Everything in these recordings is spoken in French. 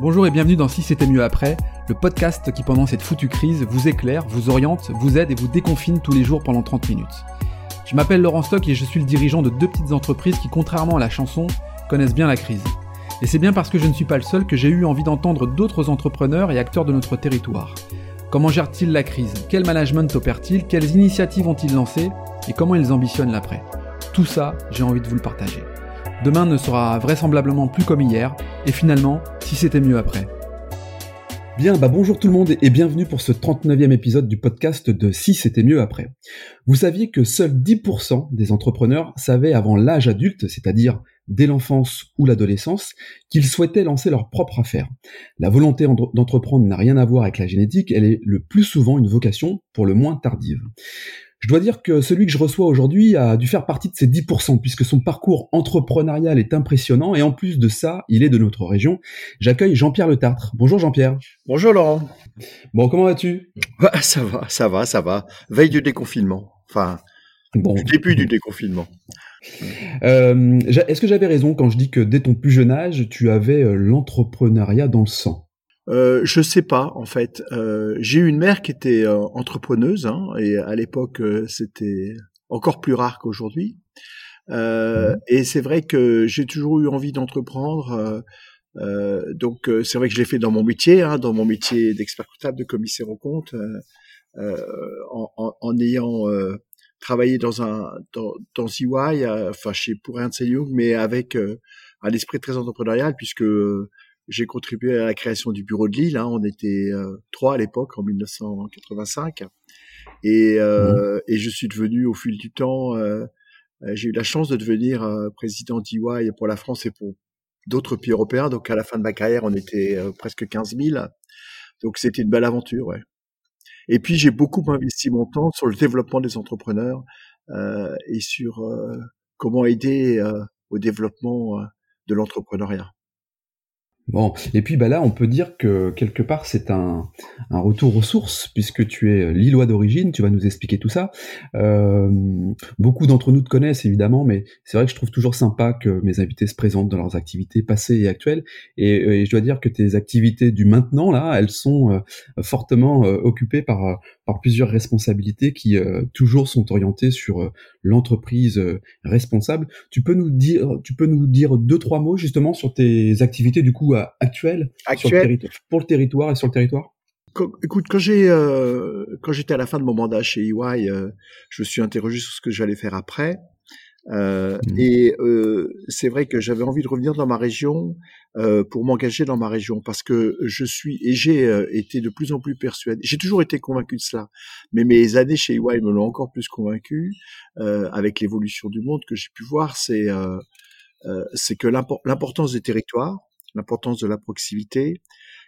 Bonjour et bienvenue dans Si c'était mieux après, le podcast qui pendant cette foutue crise vous éclaire, vous oriente, vous aide et vous déconfine tous les jours pendant 30 minutes. Je m'appelle Laurent Stock et je suis le dirigeant de deux petites entreprises qui, contrairement à la chanson, connaissent bien la crise. Et c'est bien parce que je ne suis pas le seul que j'ai eu envie d'entendre d'autres entrepreneurs et acteurs de notre territoire. Comment gèrent-ils la crise? Quel management opèrent-ils Quelles initiatives ont-ils lancées? Et comment ils ambitionnent l'après? Tout ça, j'ai envie de vous le partager. Demain ne sera vraisemblablement plus comme hier, et finalement, si c'était mieux après. Bien, bah bonjour tout le monde et bienvenue pour ce 39e épisode du podcast de Si c'était mieux après. Vous saviez que seuls 10% des entrepreneurs savaient avant l'âge adulte, c'est-à-dire dès l'enfance ou l'adolescence, qu'ils souhaitaient lancer leur propre affaire. La volonté d'entreprendre n'a rien à voir avec la génétique, elle est le plus souvent une vocation pour le moins tardive. Je dois dire que celui que je reçois aujourd'hui a dû faire partie de ces 10%, puisque son parcours entrepreneurial est impressionnant, et en plus de ça, il est de notre région. J'accueille Jean-Pierre Le Tartre. Bonjour Jean-Pierre. Bonjour Laurent. Bon, comment vas-tu? Bah, Ça va, ça va, ça va. Veille du déconfinement. Enfin, bon. du début du déconfinement. Euh, Est-ce que j'avais raison quand je dis que dès ton plus jeune âge, tu avais euh, l'entrepreneuriat dans le sang? Euh, je sais pas en fait. Euh, j'ai eu une mère qui était euh, entrepreneuse hein, et à l'époque euh, c'était encore plus rare qu'aujourd'hui. Euh, mmh. Et c'est vrai que j'ai toujours eu envie d'entreprendre. donc c'est vrai que je l'ai fait dans mon métier, hein, dans mon métier d'expert comptable, de commissaire au compte, en, en, en, ayant travaillé dans un dans, dans EY, enfin chez pour Ernst Young, mais avec un esprit très entrepreneurial puisque j'ai contribué à la création du bureau de Lille. Hein. On était euh, trois à l'époque, en 1985. Et, euh, mmh. et je suis devenu, au fil du temps, euh, euh j'ai eu la chance de devenir euh, président d'EY pour la France et pour d'autres pays européens. Donc à la fin de ma carrière, on était euh, presque 15 000. Donc c'était une belle aventure. Ouais. Et puis j'ai beaucoup investi mon temps sur le développement des entrepreneurs et sur comment aider au développement de l'entrepreneuriat. Bon, et puis bah là, on peut dire que quelque part c'est un, un, retour aux sources puisque tu es lillois d'origine. Tu vas nous expliquer tout ça. Euh, beaucoup d'entre nous te connaissent évidemment, mais c'est vrai que je trouve toujours sympa que mes invités se présentent dans leurs activités passées et actuelles. Et, et je dois dire que tes activités du maintenant là, elles sont euh, fortement euh, occupées par par plusieurs responsabilités qui euh, toujours sont orientées sur euh, l'entreprise euh, responsable. Tu peux nous dire, tu peux nous dire deux trois mots justement sur tes activités du coup actuelles Actuelle. pour le territoire et sur le territoire? écoute, quand j'ai quand j'étais à la fin de mon mandat chez EY, je me suis interrogé sur ce que j'allais faire après. Euh, mmh. Et euh, c'est vrai que j'avais envie de revenir dans ma région euh, pour m'engager dans ma région parce que je suis et j'ai euh, été de plus en plus persuadé. J'ai toujours été convaincu de cela, mais mes années chez EY me l'ont encore plus convaincu euh, avec l'évolution du monde que j'ai pu voir. C'est c'est que l'importance des territoires, l'importance de la proximité,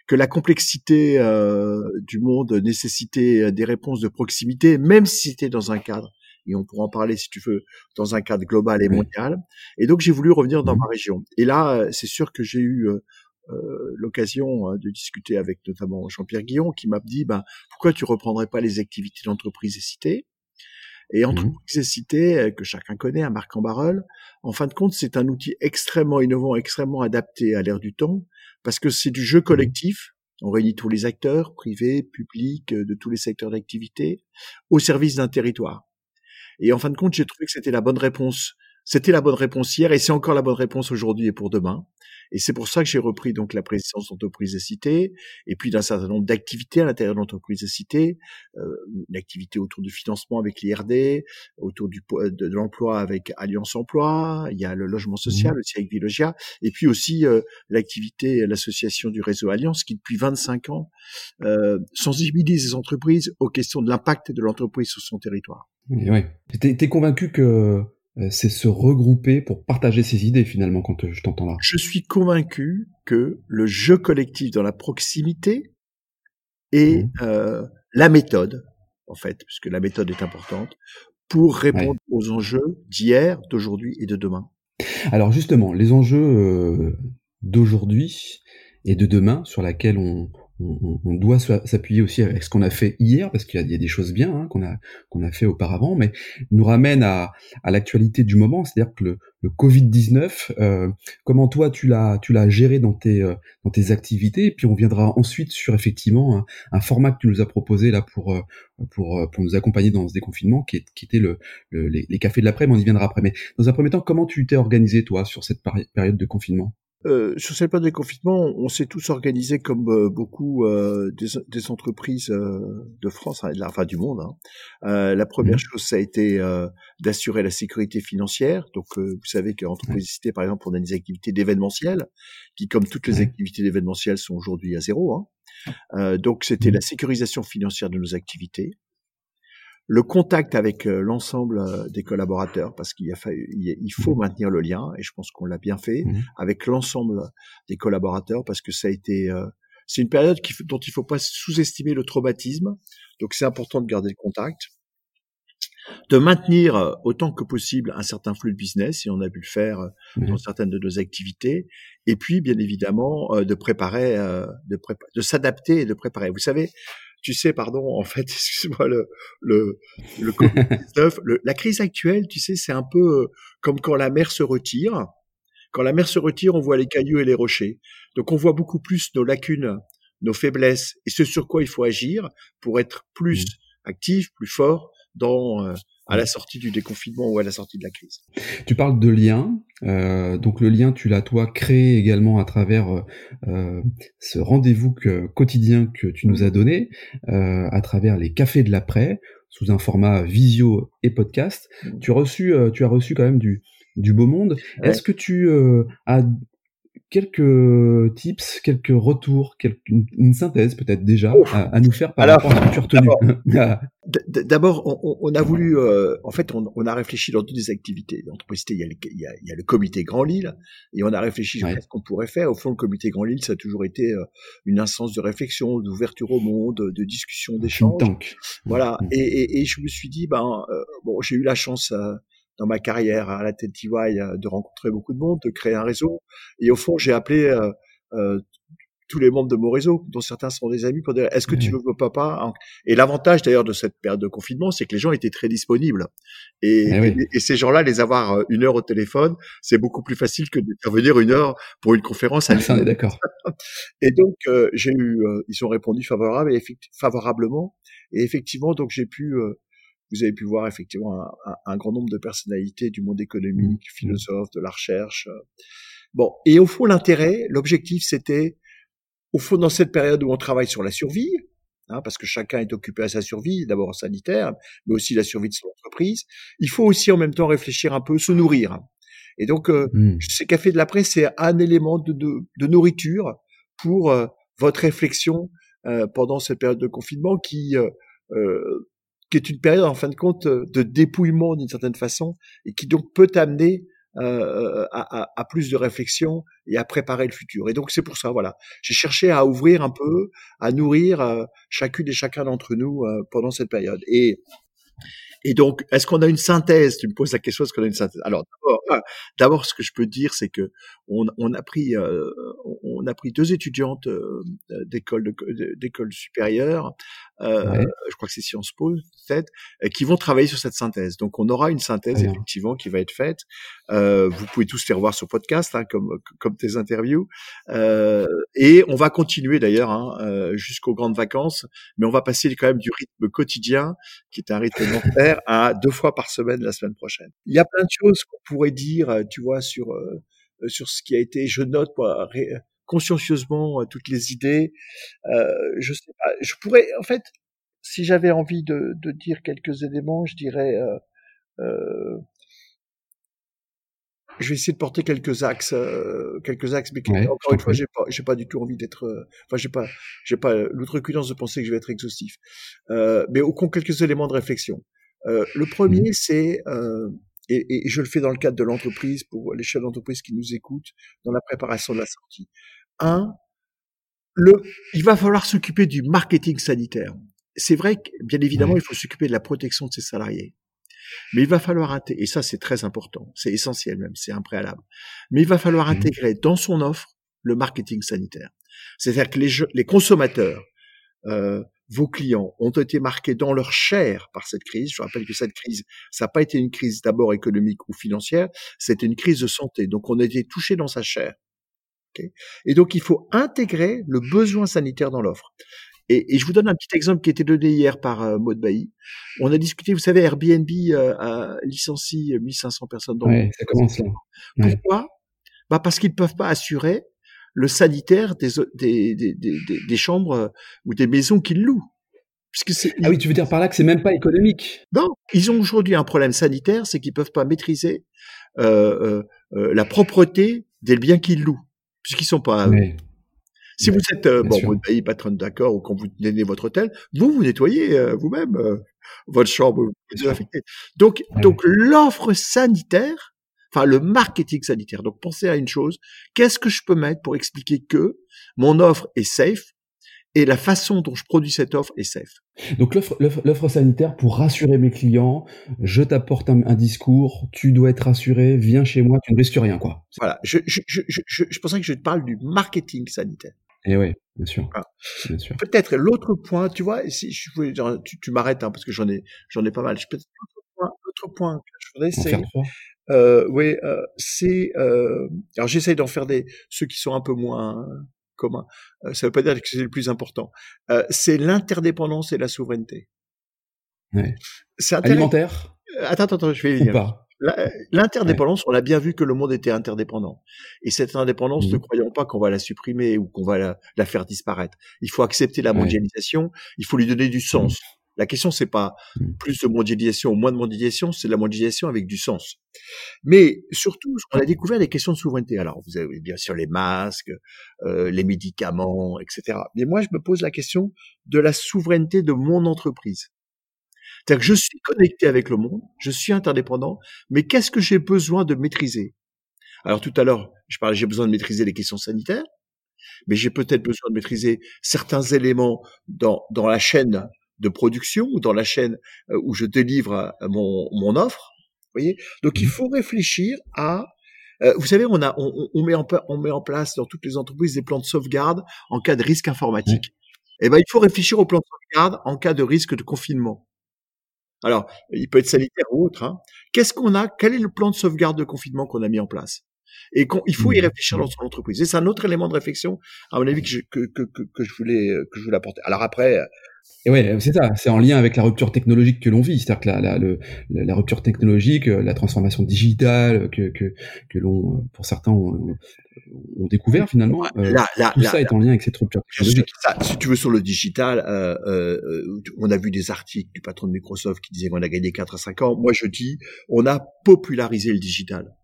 que la complexité du monde nécessitait des réponses de proximité, même si c'était dans un cadre et on pourra en parler si tu veux dans un cadre global et mondial. Et donc j'ai voulu revenir dans mmh. ma région. Et là, euh, c'est sûr que j'ai eu euh, euh, l'occasion de discuter avec notamment Jean-Pierre Guillon qui m'a dit ben, pourquoi tu reprendrais pas les activités d'entreprise et cité? Et mmh. entreprise et cité que chacun connaît, un marque en barrel, en fin de compte, c'est un outil extrêmement innovant, extrêmement adapté à l'ère du temps, parce que c'est du jeu mmh. collectif. On réunit tous les acteurs, privés, publics, de tous les secteurs d'activité, au service d'un territoire. Et en fin de compte, j'ai trouvé que c'était la bonne réponse. C'était la bonne réponse hier et c'est encore la bonne réponse aujourd'hui et pour demain. Et c'est pour ça que j'ai repris donc la présidence d'entreprise de cité et puis d'un certain nombre d'activités à l'intérieur de l'entreprise de cité, euh, une activité autour du financement avec l'IRD, autour du, de, l'emploi avec Alliance Emploi, il y a le logement mmh. social aussi avec Vilogia, et puis aussi euh, l'activité, l'association du réseau Alliance qui depuis 25 ans euh, sensibilise les entreprises aux questions de l'impact de l'entreprise sur son territoire. Oui, T'es es convaincu que c'est se regrouper pour partager ses idées finalement quand euh, je t'entends là. Je suis convaincu que le jeu collectif dans la proximité est mmh. euh, la méthode, en fait, puisque la méthode est importante, pour répondre aux enjeux d'hier, d'aujourd'hui et de demain. Alors justement, les enjeux euh, d'aujourd'hui et de demain sur laquelle on, on, doit s'appuyer aussi avec ce qu'on a fait hier, parce qu'il y, a des choses bien hein, qu'on a qu'on a fait auparavant, mais nous ramène à, l'actualité du moment, c'est-à-dire que le, le Covid-19, euh, comment toi tu l'as géré dans tes euh, dans tes activités, et puis on viendra ensuite sur effectivement un, format que tu nous as proposé là pour euh, pour pour nous accompagner dans ce déconfinement, qui, est, qui était le, les, cafés de l'après, mais on y viendra après. Mais dans un premier temps, comment tu t'es organisé toi sur cette période de confinement? Euh, sur cette période de confinement, on s'est tous organisés comme euh, beaucoup euh, des, des, entreprises de France, hein, enfin du monde. Hein. la première mmh. chose, ça a été d'assurer la sécurité financière. Donc, vous savez qu'entreprise citée, par exemple, on a des activités d'événementiel, qui, comme toutes les activités d'événementiel, sont aujourd'hui à zéro. Hein. donc, c'était mmh. la sécurisation financière de nos activités le contact avec euh, l'ensemble euh, des collaborateurs, parce qu'il il faut mmh. maintenir le lien, et je pense qu'on l'a bien fait, mmh. avec l'ensemble des collaborateurs, parce que ça a été, euh, c'est une période qui, dont il ne faut pas sous-estimer le traumatisme, donc c'est important de garder le contact, de maintenir autant que possible un certain flux de business, et on a pu le faire mmh. dans certaines de nos activités, et puis bien évidemment de préparer, de, de s'adapter et de préparer. Vous savez, tu sais, pardon, en fait, excuse-moi, le, le, le Covid-19, la crise actuelle, tu sais, c'est un peu euh, comme quand la mer se retire. Quand la mer se retire, on voit les cailloux et les rochers. Donc, on voit beaucoup plus nos lacunes, nos faiblesses et ce sur quoi il faut agir pour être plus mmh. actif, plus fort dans euh, à la sortie du déconfinement ou à la sortie de la crise. Tu parles de lien, euh, donc le lien tu l'as toi créé également à travers euh, euh ce rendez-vous quotidien que tu nous as donné, euh, à travers les cafés de l'après, sous un format visio et podcast. Mmh. Tu as reçu, tu as reçu quand même du du beau monde. Est-ce que tu as quelques tips, quelques retours, une synthèse peut-être déjà à, nous faire par rapport à retenu. D'abord, on, on, a voulu, euh, en fait, on, on, a réfléchi dans toutes les activités. L'entreprise, il y, a le, il, y a, il y a le comité Grand Lille, et on a réfléchi à ce qu'on pourrait faire. Au fond, le comité Grand Lille, ça a toujours été euh, une instance de réflexion, d'ouverture au monde, de discussion, d'échange. Voilà. Mm. Et, et, et, je me suis dit, ben, euh, bon, j'ai eu la chance dans ma carrière à la tête euh, de rencontrer beaucoup de monde, de créer un réseau. Et au fond, j'ai appelé euh, euh, tous les membres de mon réseau, dont certains sont des amis, pour dire est-ce que tu veux papa Et l'avantage d'ailleurs de cette période de confinement, c'est que les gens étaient très disponibles. Et, eh et, ces gens-là, les avoir une heure au téléphone, c'est beaucoup plus facile que de venir une heure pour une conférence. À ah, d'accord. Et donc j'ai eu, ils ont répondu favorable et favorablement. Et effectivement, donc j'ai pu vous avez pu voir effectivement un, grand nombre de personnalités du monde économique, mmh. philosophes, de la recherche. Bon, et au fond, l'intérêt, l'objectif, c'était, au fond, dans cette période où on travaille sur la survie, hein, parce que chacun est occupé à sa survie, d'abord sanitaire, mais aussi la survie de son entreprise, il faut aussi en même temps réfléchir un peu, se nourrir. Et donc, euh, mmh. ces cafés de la presse, c'est un élément de, de, nourriture pour euh, votre réflexion euh, pendant cette période de confinement qui euh, euh qui est une période en fin de compte euh, de dépouillement d'une certaine façon et qui donc peut amener euh, à, à, plus de réflexion et à préparer le futur. Et donc c'est pour ça, voilà, j'ai cherché à ouvrir un peu, à nourrir euh, chacune et chacun d'entre nous euh, pendant cette période. Et et donc, est-ce qu'on a une synthèse? Tu me poses la question, est-ce qu'on a une synthèse? Alors, d'abord, ce que je peux dire, c'est que on, on a pris, euh, a pris deux étudiantes euh, d'école d'école supérieure, euh, je crois que c'est Sciences Po, peut-être, qui vont travailler sur cette synthèse. Donc, on aura une synthèse effectivement qui va être faite. vous pouvez tous les revoir sur podcast, hein, comme comme tes interviews, et on va continuer d'ailleurs hein, jusqu'aux grandes vacances, mais on va passer quand même du rythme quotidien, qui est un rythme d'enfer, à deux fois par semaine la semaine prochaine. Il y a plein de choses qu'on pourrait dire, euh, tu vois, sur euh, euh, sur ce qui a été. Je note consciencieusement toutes les idées. Euh, je sais pas. Je pourrais, en fait, si j'avais envie de, de, dire quelques éléments, je dirais. Euh, je vais essayer de porter quelques axes, quelques axes, mais encore une fois, j'ai pas, j'ai pas du tout envie d'être, enfin, j'ai pas, j'ai pas l'outrecuidance de penser que je vais être exhaustif. Euh, mais au compte quelques éléments de réflexion. Euh, le premier, mmh. c'est, euh, et, et, je le fais dans le cadre de l'entreprise, pour les chefs d'entreprise qui nous écoutent, dans la préparation de la sortie. Un, le, il va falloir s'occuper du marketing sanitaire. C'est vrai que, bien évidemment, il faut s'occuper de la protection de ses salariés. Mais il va falloir intégrer, et ça c'est très important, c'est essentiel même, c'est un préalable. Mais il va falloir mmh. intégrer dans son offre le marketing sanitaire. C'est-à-dire que les, les consommateurs, euh, vos clients ont été marqués dans leur chair par cette crise. Je rappelle que cette crise, ça n'a pas été une crise d'abord économique ou financière, c'était une crise de santé. Donc on a été touché dans sa chair. Et donc il faut intégrer le besoin sanitaire dans l'offre. Et, je vous donne un petit exemple qui a été donné hier par euh, Maud Bailly. On a discuté, vous savez, Airbnb euh, a licencié 1500 personnes dans ouais, ça commence là. Pourquoi? Bah Parce qu'ils ne peuvent pas assurer le sanitaire des, des, des, des, chambres euh, ou des maisons qu'ils louent. Puisque c'est, ah oui, tu veux dire par là que c'est même pas économique? Non, ils ont aujourd'hui un problème sanitaire, c'est qu'ils peuvent pas maîtriser euh, euh, la propreté des biens qu'ils louent, puisqu'ils sont pas. Si vous êtes bon, vous payez patronne d'accord ou quand vous tenez votre hôtel, vous vous nettoyez vous-même votre chambre, vous Donc, donc l'offre sanitaire enfin le marketing sanitaire. Donc pensez à une chose, qu'est-ce que je peux mettre pour expliquer que mon offre est safe et la façon dont je produis cette offre est safe. Donc l'offre sanitaire pour rassurer mes clients, je t'apporte un, discours, tu dois être rassuré, viens chez moi, tu ne risques rien quoi. Voilà, je, je, je, je, je pensais que je te parle du marketing sanitaire. Eh oui, bien sûr. Bien sûr. Peut-être l'autre point, tu vois, si je voulais, tu, tu m'arrêtes hein, parce que j'en ai, j'en ai pas mal. L'autre point, point que je voudrais, c'est euh, oui, euh, c'est. Euh, alors j'essaye d'en faire des ceux qui sont un peu moins communs. Euh, ça veut pas dire que c'est le plus important. Euh, c'est l'interdépendance et la souveraineté. Ouais. C'est alimentaire? Attends, attends, je vais y venir. L'interdépendance, on a bien vu que le monde était interdépendant. Et cette indépendance, ne mmh. croyons pas qu'on va la supprimer ou qu'on va la, la, faire disparaître. Il faut accepter la mondialisation, il faut lui donner du sens. Mmh. La question, c'est pas mmh. plus de mondialisation ou moins de mondialisation, c'est la mondialisation avec du sens. Mais surtout, on a découvert des questions de souveraineté. Alors, vous avez bien sûr les masques, euh, les médicaments, etc. Mais moi, je me pose la question de la souveraineté de mon entreprise. C'est-à-dire que je suis connecté avec le monde, je suis interdépendant, mais qu'est-ce que j'ai besoin de maîtriser? Alors tout à l'heure, je parlais, j'ai besoin de maîtriser les questions sanitaires, mais j'ai peut-être besoin de maîtriser certains éléments dans, dans la chaîne de production ou dans la chaîne euh, où je délivre euh, mon, mon offre. Vous voyez Donc il mmh faut réfléchir à euh, vous savez, on, a, on, on, met en, on met en place dans toutes les entreprises des plans de sauvegarde en cas de risque informatique. Eh ben, il faut réfléchir au plan de sauvegarde en cas de risque de confinement. Alors, il peut être sanitaire ou autre. Hein. Qu'est-ce qu'on a? Quel est le plan de sauvegarde de confinement qu'on a mis en place? Et il faut y mmh. réfléchir dans son entreprise. Et c'est un autre élément de réflexion, à mon avis, que je, que, que, que je voulais que je voulais apporter. Alors après, et ouais, c'est ça, c'est en lien avec la rupture technologique que l'on vit, c'est-à-dire que la, la, la, la, rupture technologique, euh, la transformation digitale que, que, que l'on, euh, pour certains, ont, ont découvert finalement, euh, tout ça est en lien avec cette rupture technologique. Ça, si tu veux sur le digital, euh, euh, on a vu des articles du patron de Microsoft qui disait qu'on a gagné 4 à 5 ans. Moi, je dis, on a popularisé le digital.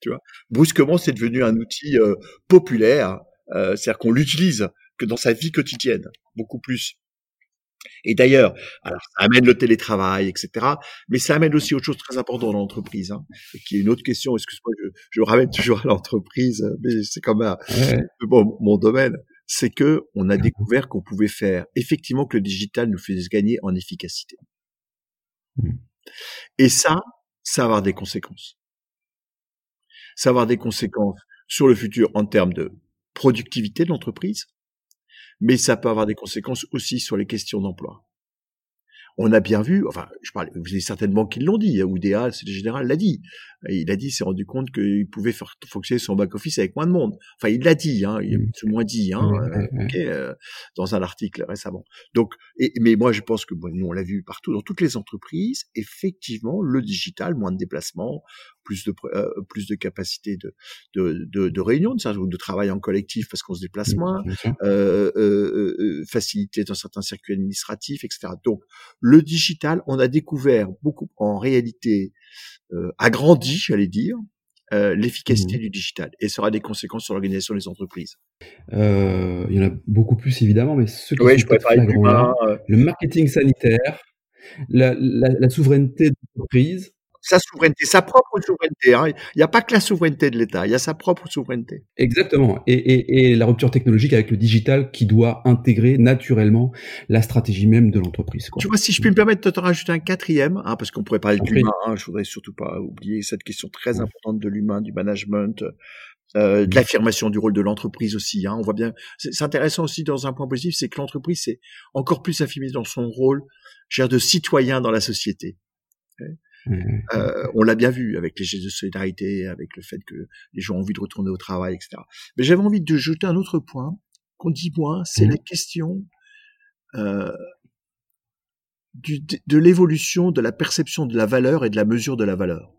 Tu vois, brusquement, c'est devenu un outil populaire, c'est-à-dire qu'on l'utilise que dans sa vie quotidienne, beaucoup plus. Et d'ailleurs, alors ça amène le télétravail, etc. Mais ça amène aussi autre chose très important dans l'entreprise, hein, qui est une autre question. Excuse-moi, je, je ramène toujours à l'entreprise, mais c'est comme un, bon, mon domaine. C'est que on a découvert qu'on pouvait faire effectivement que le digital nous faisait gagner en efficacité. Mmh. Et ça, ça va avoir des conséquences. Ça va avoir des conséquences sur le futur en termes de productivité de l'entreprise, mais ça peut avoir des conséquences aussi sur les questions d'emploi. On a bien vu, enfin, je parle, vous avez certainement qui l'ont dit, Oudéa, c'est le général, l'a dit. Il a dit, s'est rendu compte qu'il pouvait faire fonctionner son back-office avec moins de monde. Enfin, il l'a dit, hein, il a mmh. plus ou moins dit, hein, euh, euh, dans un article récemment. Donc, et, mais moi, je pense que, bon, nous, on l'a vu partout, dans toutes les entreprises, effectivement, le digital, moins de déplacements, plus de euh, plus de capacité de de, de, de réunion, de, de travail en collectif parce qu'on se déplace mmh, moins, euh, euh, euh, facilité dans certains circuits administratifs, etc. Donc le digital, on a découvert beaucoup en réalité euh, agrandi, j'allais dire, euh, l'efficacité mmh. du digital et ça aura des conséquences sur l'organisation des entreprises. Euh, il y en a beaucoup plus évidemment, mais ce qui oui, je le marketing sanitaire, la, la, la souveraineté d'entreprise, sa souveraineté, sa propre souveraineté. Hein. Il n'y a pas que la souveraineté de l'État, il y a sa propre souveraineté. Exactement. Et, et, et, la rupture technologique avec le digital qui doit intégrer naturellement la stratégie même de l'entreprise. Tu vois, si je puis me permettre de te rajouter un quatrième, hein, parce qu'on pourrait parler de l'humain, hein, je voudrais surtout pas oublier cette question très importante de l'humain, du management. euh, de l'affirmation du rôle de l'entreprise aussi. Hein. On voit bien, c'est intéressant aussi dans un point positif, c'est que l'entreprise s'est encore plus affirmée dans son rôle, de citoyen dans la société. Mmh. Euh, on l'a bien vu avec les gestes de solidarité, avec le fait que les gens ont envie de retourner au travail, etc. Mais j'avais envie de jeter un autre point qu'on dit moins, c'est mmh. la question euh, du, de l'évolution de la perception de la valeur et de la mesure de la valeur.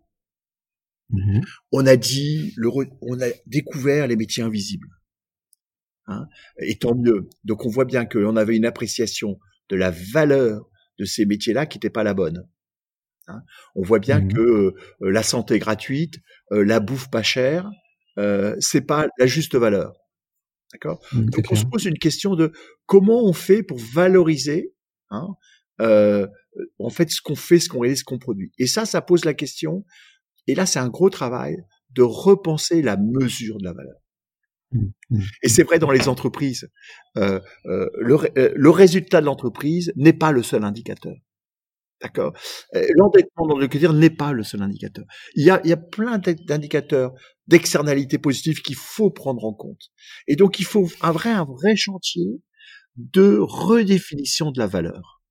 Mmh. On a dit, le, on a découvert les métiers invisibles. Hein, et tant mieux. Donc on voit bien qu'on avait une appréciation de la valeur de ces métiers-là qui n'était pas la bonne. Hein. On voit bien mmh que euh, la santé gratuite, euh, la bouffe pas chère, euh, c'est pas la juste valeur. D'accord? Mmh, Donc on se pose une question de comment on fait pour valoriser hein, euh, en fait ce qu'on fait, ce qu'on réalise, ce qu'on produit. Et ça, ça pose la question. Et là, c'est un gros travail de repenser la mesure de la valeur. Mmh, et c'est vrai dans les entreprises. Euh, euh, le, le résultat de l'entreprise n'est pas le seul indicateur. D'accord L'endettement dans le dire n'est pas le seul indicateur. Il y a, il y a plein d'indicateurs, d'externalités positives qu'il faut prendre en compte. Et donc, il faut un vrai, un vrai chantier de redéfinition de la valeur.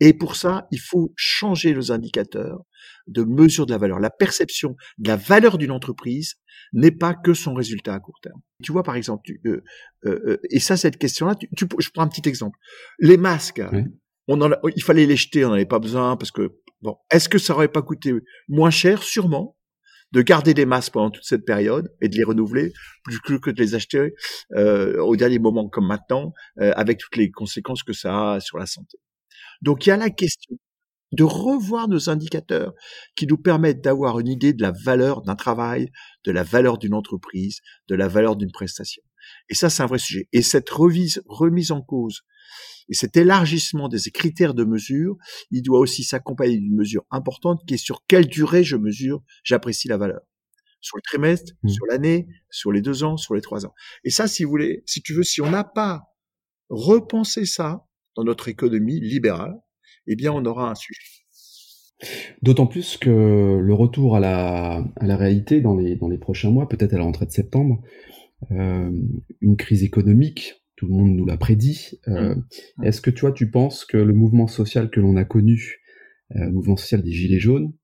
Et pour ça, il faut changer les indicateurs de mesure de la valeur. La perception de la valeur d'une entreprise n'est pas que son résultat à court terme. Tu vois, par exemple, euh, euh, euh et ça, cette question-là, je prends un petit exemple. Les masques, on en il fallait les jeter, on n'en avait pas besoin parce que bon, est-ce que ça aurait pas coûté moins cher, sûrement, de garder des masques pendant toute cette période et de les renouveler plus que de les acheter euh, au dernier moment comme maintenant, euh, avec toutes les conséquences que ça a sur la santé. Donc il y a la question de revoir nos indicateurs qui nous permettent d'avoir une idée de la valeur d'un travail, de la valeur d'une entreprise, de la valeur d'une prestation. Et ça, c'est un vrai sujet. Et cette revise, remise en cause et cet élargissement des critères de mesure, il doit aussi s'accompagner d'une mesure importante qui est sur quelle durée je mesure, j'apprécie la valeur. Sur le trimestre, mmh. sur l'année, sur les deux ans, sur les trois ans. Et ça, si vous voulez, si tu veux, si on n'a pas repensé ça dans notre économie libérale, eh bien, on aura un sujet. D'autant plus que le retour à la, à la réalité dans les, dans les prochains mois, peut-être à la rentrée de septembre, euh, une crise économique tout le monde nous l'a prédit. Euh, mmh. Est-ce que tu vois, tu penses que le mouvement social que l'on a connu, euh, le mouvement social des Gilets jaunes,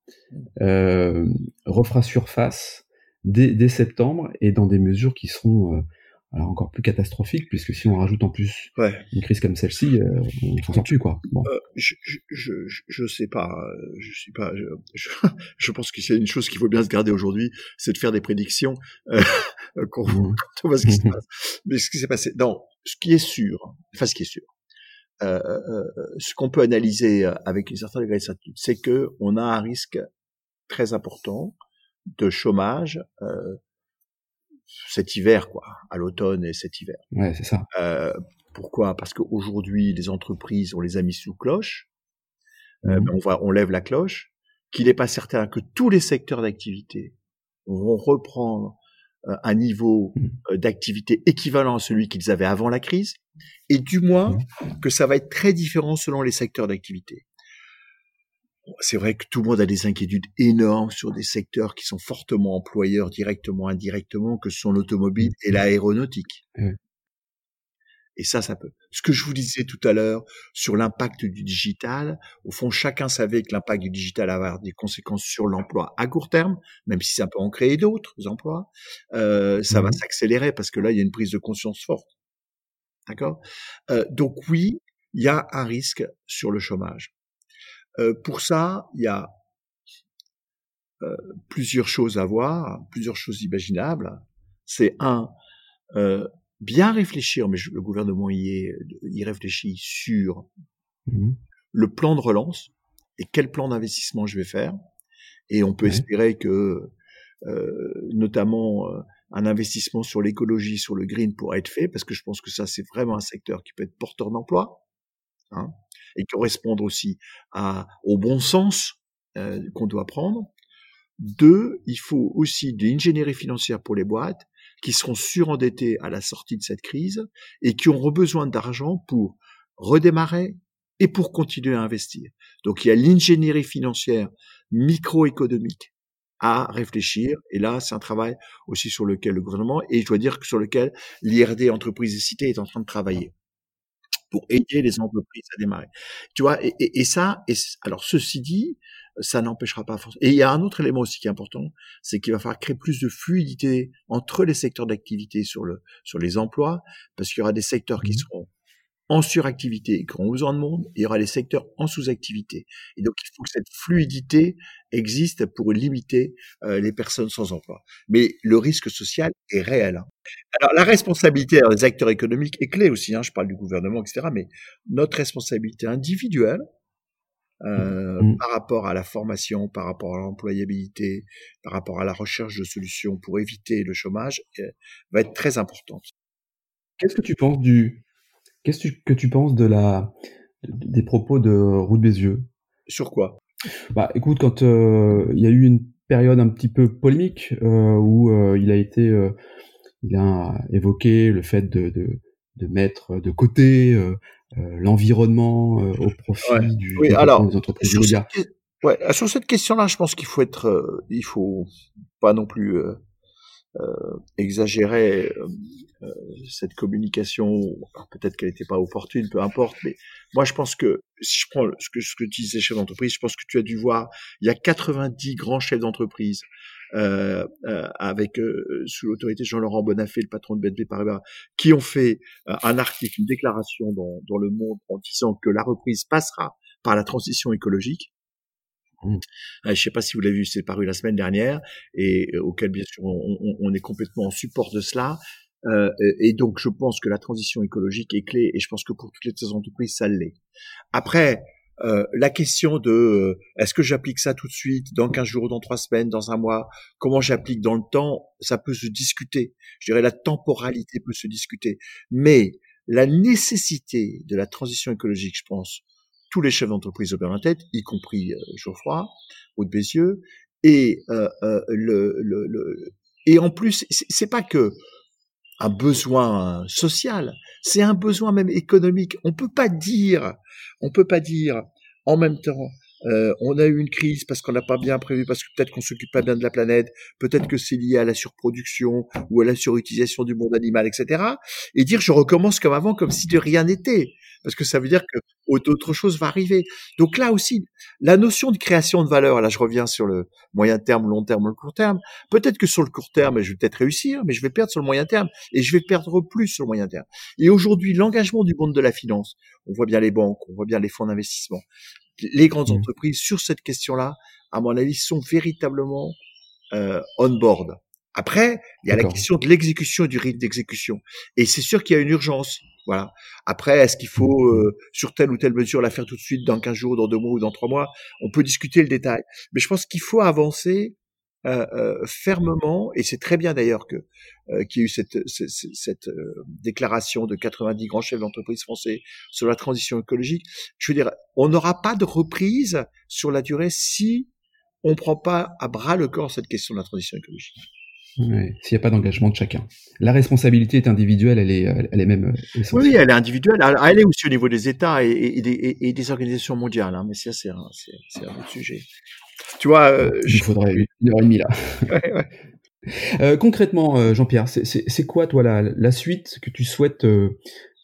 euh, refera surface dès, dès, septembre et dans des mesures qui seront alors encore plus catastrophiques, puisque si on rajoute en plus une crise comme celle-ci, on s'en sort plus quoi. Bon. je, je, je, je, sais pas, je suis pas, je, je, pense que c'est une chose qu'il faut bien se garder aujourd'hui, c'est de faire des prédictions mmh. on voit ce qui se passe. Mais ce qui s'est passé, non, ce qui est sûr, enfin ce qui est sûr, euh, euh, euh ce qu'on peut analyser euh, avec une certaine degré de certitude, c'est que on a un risque très important de chômage euh, cet hiver, quoi, à l'automne et cet hiver. Ouais, c'est ça. Euh, pourquoi? Parce qu'aujourd'hui, les entreprises, on les a mis sous cloche. Mmh. on va, on lève la cloche. Qu'il n'est pas certain que tous les secteurs d'activité vont reprendre euh, un niveau mmh. euh, d'activité équivalent à celui qu'ils avaient avant la crise, et du moins mmh. que ça va être très différent selon les secteurs d'activité. C'est vrai que tout le monde a des inquiétudes énormes sur des secteurs qui sont fortement employeurs directement, indirectement, que sont l'automobile et mmh. l'aéronautique. Et ça, ça peut. Ce que je vous disais tout à l'heure sur l'impact du digital, au fond, chacun savait que l'impact du digital allait avoir des conséquences sur l'emploi à court terme, même si ça peut en créer d'autres emplois. Euh, ça va mmh s'accélérer parce que là, il y a une prise de conscience forte. D'accord? Euh, Donc oui, il y a un risque sur le chômage. Euh, pour ça, il y a euh, plusieurs choses à voir, plusieurs choses imaginables. C'est un, euh, bien réfléchir, mais le gouvernement y, est, y réfléchit sur mmh le plan de relance et quel plan d'investissement je vais faire. Et on peut espérer que, euh, notamment, euh, un investissement sur l'écologie, sur le green pourra être fait, parce que je pense que ça, c'est vraiment un secteur qui peut être porteur d'emploi hein, et correspondre aussi à, au bon sens euh, qu'on doit prendre. Deux, il faut aussi de l'ingénierie financière pour les boîtes qui seront surendettés à la sortie de cette crise et qui auront besoin d'argent pour redémarrer et pour continuer à investir. Donc il y a l'ingénierie financière microéconomique à réfléchir. Et là, c'est un travail aussi sur lequel le gouvernement, et je dois dire que sur lequel l'IRD Entreprises et Cités est en train de travailler pour aider les entreprises à démarrer. Tu vois, et, ça, alors ceci dit, ça n'empêchera pas forcément. Et il y a un autre élément aussi qui est important, c'est qu'il va falloir créer plus de fluidité entre les secteurs d'activité sur le sur les emplois, parce qu'il y aura des secteurs qui mmh seront en suractivité et qui auront besoin de monde, il y aura des secteurs en sous-activité. Et donc, il faut que cette fluidité existe pour limiter euh, les personnes sans emploi. Mais le risque social est réel. Hein. Alors, la responsabilité des acteurs économiques est clé aussi. Hein, je parle du gouvernement, etc. Mais notre responsabilité individuelle, euh, mmh. par rapport à la formation, par rapport à l'employabilité, par rapport à la recherche de solutions pour éviter le chômage, euh, va être très importante. Qu'est-ce que tu penses du Qu'est-ce que tu penses de la des propos de Roux de Bézieux? Sur quoi? Bah, écoute, quand euh, il y a eu une période un petit peu polémique où il a été, il a évoqué le fait de, de, de mettre de côté l'environnement euh, au profit du, oui, alors, des entreprises sur cette, ouais, sur cette question-là, je pense qu'il faut être, euh, il faut pas non plus exagérer cette communication. Peut-être qu'elle n'était pas opportune, peu importe. Mais moi, je pense que si je prends ce que ce que tu disais chef d'entreprise, je pense que tu as dû voir, il y a 90 grands chefs d'entreprise euh, euh, avec euh, sous l'autorité de Jean-Laurent Bonafé, le patron de BNP Paribas, qui ont fait un article, une déclaration dans, dans, Le Monde en disant que la reprise passera par la transition écologique. Mmh. Je ne sais pas si vous l'avez vu, c'est paru la semaine dernière et auquel bien sûr on, on, on est complètement en support de cela. Euh, et donc je pense que la transition écologique est clé et je pense que pour toutes les entreprises ça l'est. Après, euh, la question de euh, est-ce que j'applique ça tout de suite, dans 15 jours, dans 3 semaines, dans un mois, comment j'applique dans le temps, ça peut se discuter. Je dirais la temporalité peut se discuter. Mais la nécessité de la transition écologique, je pense, tous les chefs d'entreprise au en tête, y compris euh, Geoffroy de Bézieux, et euh, le, le, le, et en plus, c'est pas que un besoin social, c'est un besoin même économique. On peut pas dire, on peut pas dire en même temps, euh, on a eu une crise parce qu'on n'a pas bien prévu, parce que peut-être qu'on s'occupe pas bien de la planète, peut-être que c'est lié à la surproduction ou à la surutilisation du monde animal, etc. Et dire je recommence comme avant, comme si de rien n'était parce que ça veut dire que autre chose va arriver. Donc là aussi, la notion de création de valeur, là je reviens sur le moyen terme, long terme, le court terme, peut-être que sur le court terme, je vais peut-être réussir, mais je vais perdre sur le moyen terme, et je vais perdre plus sur le moyen terme. Et aujourd'hui, l'engagement du monde de la finance, on voit bien les banques, on voit bien les fonds d'investissement, les grandes mmh. entreprises sur cette question-là, à mon avis, sont véritablement euh, on board. Après, il y a la question de l'exécution et du rythme d'exécution. Et c'est sûr qu'il y a une urgence. Voilà. Après, est-ce qu'il faut, mmh. euh, sur telle ou telle mesure, la faire tout de suite dans 15 jours, dans deux mois ou dans trois mois? On peut discuter le détail. Mais je pense qu'il faut avancer euh, euh, fermement, et c'est très bien d'ailleurs que euh, qu'il y ait eu cette, cette, cette déclaration de 90 grands chefs d'entreprise français sur la transition écologique. Je veux dire, on n'aura pas de reprise sur la durée si on ne prend pas à bras le corps cette question de la transition écologique. S'il n'y a pas d'engagement de chacun. La responsabilité est individuelle, elle est, elle est même euh, essentielle. Oui, elle est individuelle. Elle est aussi au niveau des États et, et, des, et des, organisations mondiales. Hein, mais ça, c'est un, autre sujet. Tu vois, euh, il faudrait une heure et demie là. ouais, ouais. Euh, concrètement, euh, Jean-Pierre, c'est quoi toi la, la, suite que tu souhaites euh,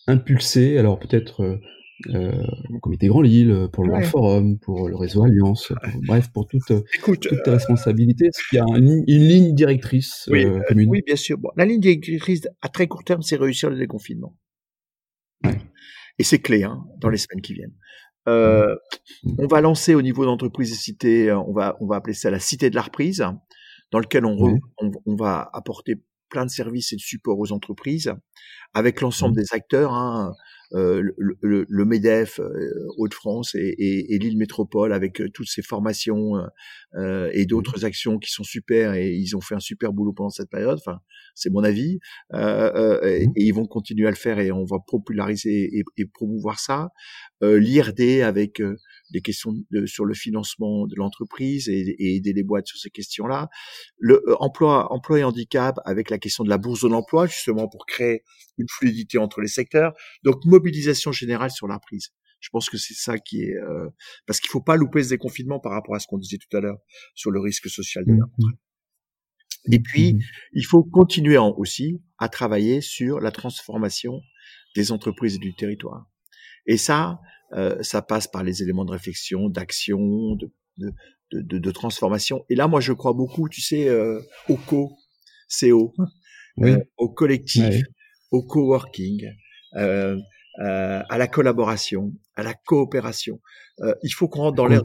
impulser? Alors peut-être euh, comité Grand Lille, pour le Grand Forum, pour le réseau Alliance, bref, pour toutes, toutes tes euh, responsabilités. Est-ce qu'il y a une, ligne directrice oui, euh, commune? Oui, bien sûr. Bon, la ligne directrice à très court terme, c'est réussir le déconfinement. Ouais. Et c'est clé hein, dans les semaines qui viennent. Euh, mmh. On va lancer au niveau d'entreprise et cité, on va, on va appeler ça la cité de la reprise, dans lequel on, on, on, va apporter plein de services et de support aux entreprises avec l'ensemble mmh. des acteurs. Hein, euh, le, le, MEDEF euh, Hauts-de-France et, et, et l'île métropole avec euh, toutes ces formations euh, et mmh d'autres actions qui sont super et ils ont fait un super boulot pendant cette période. Enfin, c'est mon avis. Euh, et, mmh et, ils vont continuer à le faire et on va populariser et, et promouvoir ça. L'IRD avec des questions de, sur le financement de l'entreprise et, et, aider les boîtes sur ces questions-là. Le emploi, emploi et handicap avec la question de la bourse de l'emploi justement pour créer une fluidité entre les secteurs. Donc mobilisation générale sur la prise. Je pense que c'est ça qui est euh, parce qu'il faut pas louper ce déconfinement par rapport à ce qu'on disait tout à l'heure sur le risque social de mmh, mmh. Et puis, mmh, il faut continuer aussi à travailler sur la transformation des entreprises et du territoire. Et ça, euh, ça passe par les éléments de réflexion, d'action, de, de, de, de, transformation. Et là, moi, je crois beaucoup, tu sais, euh, au co, CO, oui. au collectif, au coworking, euh, euh, à la collaboration, à la coopération. Euh, il faut qu'on rentre dans l'air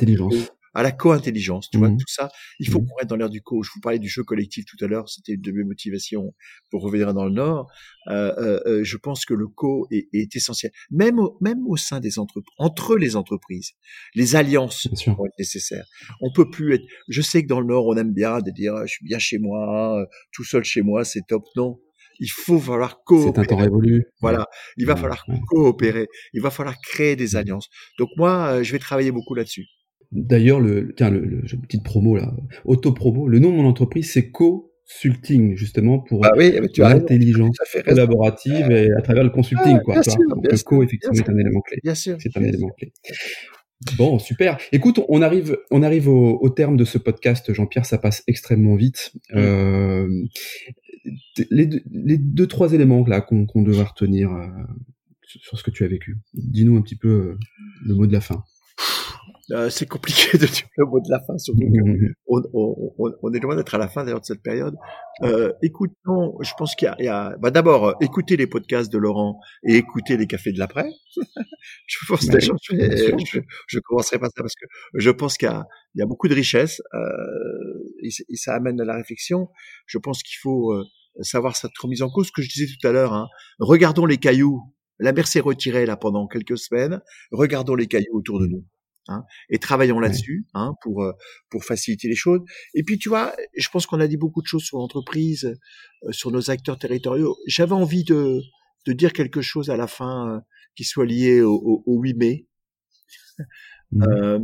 à la co-intelligence, tu vois, mmh. tout ça. Il faut mmh. qu'on rentre dans l'air du co. Je vous parlais du jeu collectif tout à l'heure, c'était une de mes motivations pour revenir dans le Nord. Euh, euh, euh je pense que le co est, est essentiel, même au, même au sein des entreprises, entre les entreprises, les alliances vont être nécessaires. On peut plus être. Je sais que dans le Nord, on aime bien de dire, je suis bien chez moi, tout seul chez moi, c'est top. Non, il faut falloir coopérer. C'est un temps révolu. Voilà, il va falloir coopérer, il va falloir créer des alliances. Donc moi, euh, je vais travailler beaucoup là-dessus. D'ailleurs, le, tiens, le, le, petite promo là, auto-promo, le nom de mon entreprise, c'est Consulting, justement, pour bah oui, l'intelligence collaborative et à travers le consulting, quoi. le co, effectivement, est un élément clé. Bien sûr. C'est un élément clé. Bon, super. Écoute, on arrive, on arrive au, au terme de ce podcast, Jean-Pierre. Ça passe extrêmement vite. Euh, les, les, deux, trois éléments là qu'on qu retenir euh, sur ce que tu as vécu. Dis-nous un petit peu euh, le mot de la fin. Euh, c'est compliqué de dire le mot de la fin, surtout on, on, on, on, est loin d'être à la fin d'ailleurs de cette période. Euh, écoute, non, je pense qu'il y, y a, bah d'abord, écoutez les podcasts de Laurent et écoutez les cafés de l'après. je pense déjà, je, je, je, commencerai par ça parce que je pense qu'il y y a beaucoup de richesses euh, et, et, ça amène à la réflexion. Je pense qu'il faut euh, savoir cette remise en cause, ce que je disais tout à l'heure. Hein. Regardons les cailloux. La mer s'est retirée là pendant quelques semaines. Regardons les cailloux autour de nous. Hein, et travaillons là-dessus hein, pour euh, pour faciliter les choses. Et puis tu vois, je pense qu'on a dit beaucoup de choses sur l'entreprise, euh, sur nos acteurs territoriaux. J'avais envie de de dire quelque chose à la fin euh, qui soit lié au, au, 8 mai. Mmh. Euh,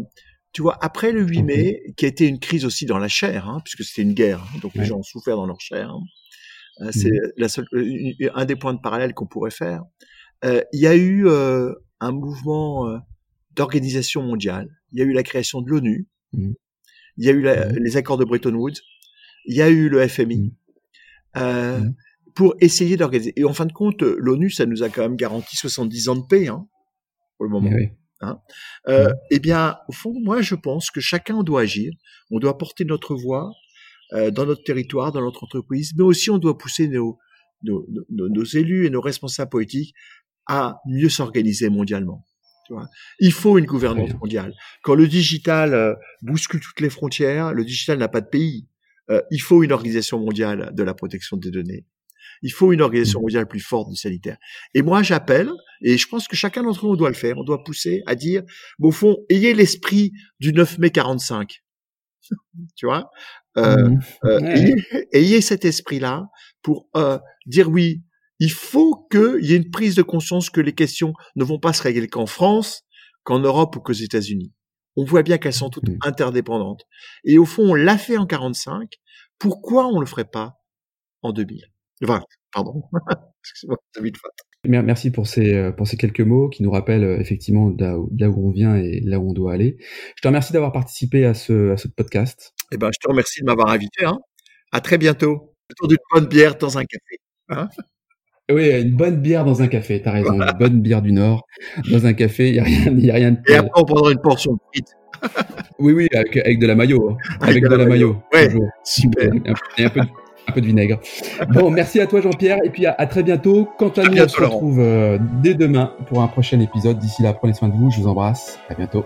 tu vois, après le 8 mai, qui a été une crise aussi dans la chair, hein, puisque c'était une guerre, hein, donc les gens ont souffert dans leur chair. Hein. C'est mmh. la seule, un des points de parallèle qu'on pourrait faire. Il y a eu un mouvement d'organisation mondiale. Il y a eu la création de l'ONU, mmh. il y a eu la, mmh. les accords de Bretton Woods, il y a eu le FMI, mmh. euh, pour essayer d'organiser. Et en fin de compte, l'ONU, ça nous a quand même garanti 70 ans de paix, hein, pour le moment. Eh hein. Euh, eh bien, au fond, moi, je pense que chacun doit agir. On doit porter notre voix euh, dans notre territoire, dans notre entreprise, mais aussi on doit pousser nos, nos, nos, nos élus et nos responsables politiques à mieux s'organiser mondialement. Tu vois. Il faut une gouvernance mondiale. Quand le digital euh, bouscule toutes les frontières, le digital n'a pas de pays. Euh, il faut une organisation mondiale de la protection des données. Il faut une organisation mmh. mondiale plus forte du sanitaire. Et moi, j'appelle, et je pense que chacun d'entre nous doit le faire, on doit pousser à dire, au fond, ayez l'esprit du 9 mai 45. tu vois? Euh, mmh. euh ayez, ayez, cet esprit-là pour dire oui, il faut qu'il y ait une prise de conscience que les questions ne vont pas se régler qu'en France, qu'en Europe ou qu'aux États-Unis. On voit bien qu'elles sont toutes mmh. interdépendantes. Et au fond, on l'a fait en 45. Pourquoi on le ferait pas en 2000 Enfin, pardon. Excusez-moi, Merci pour ces, euh, pour ces quelques mots qui nous rappellent euh, effectivement de là, où, on vient et là où on doit aller. Je te remercie d'avoir participé à ce, à ce podcast. Eh ben, je te remercie de m'avoir invité. Hein. À très bientôt. Autour d'une bonne bière dans un café. Hein oui, une bonne bière dans un café, t'as raison. Une bonne bière du Nord dans un café, il n'y a, rien, y a rien de Et après, on prendra une portion de frites. oui, oui, avec, avec, de la maillot. Hein. Avec, de, la maillot. Ouais, super. Et un, peu, un, peu, de vinaigre. Bon, merci à toi Jean-Pierre, et puis à, à, très bientôt. Quant à, nous, on se retrouve euh, dès demain pour un prochain épisode. D'ici là, prenez soin de vous, je vous embrasse. À bientôt.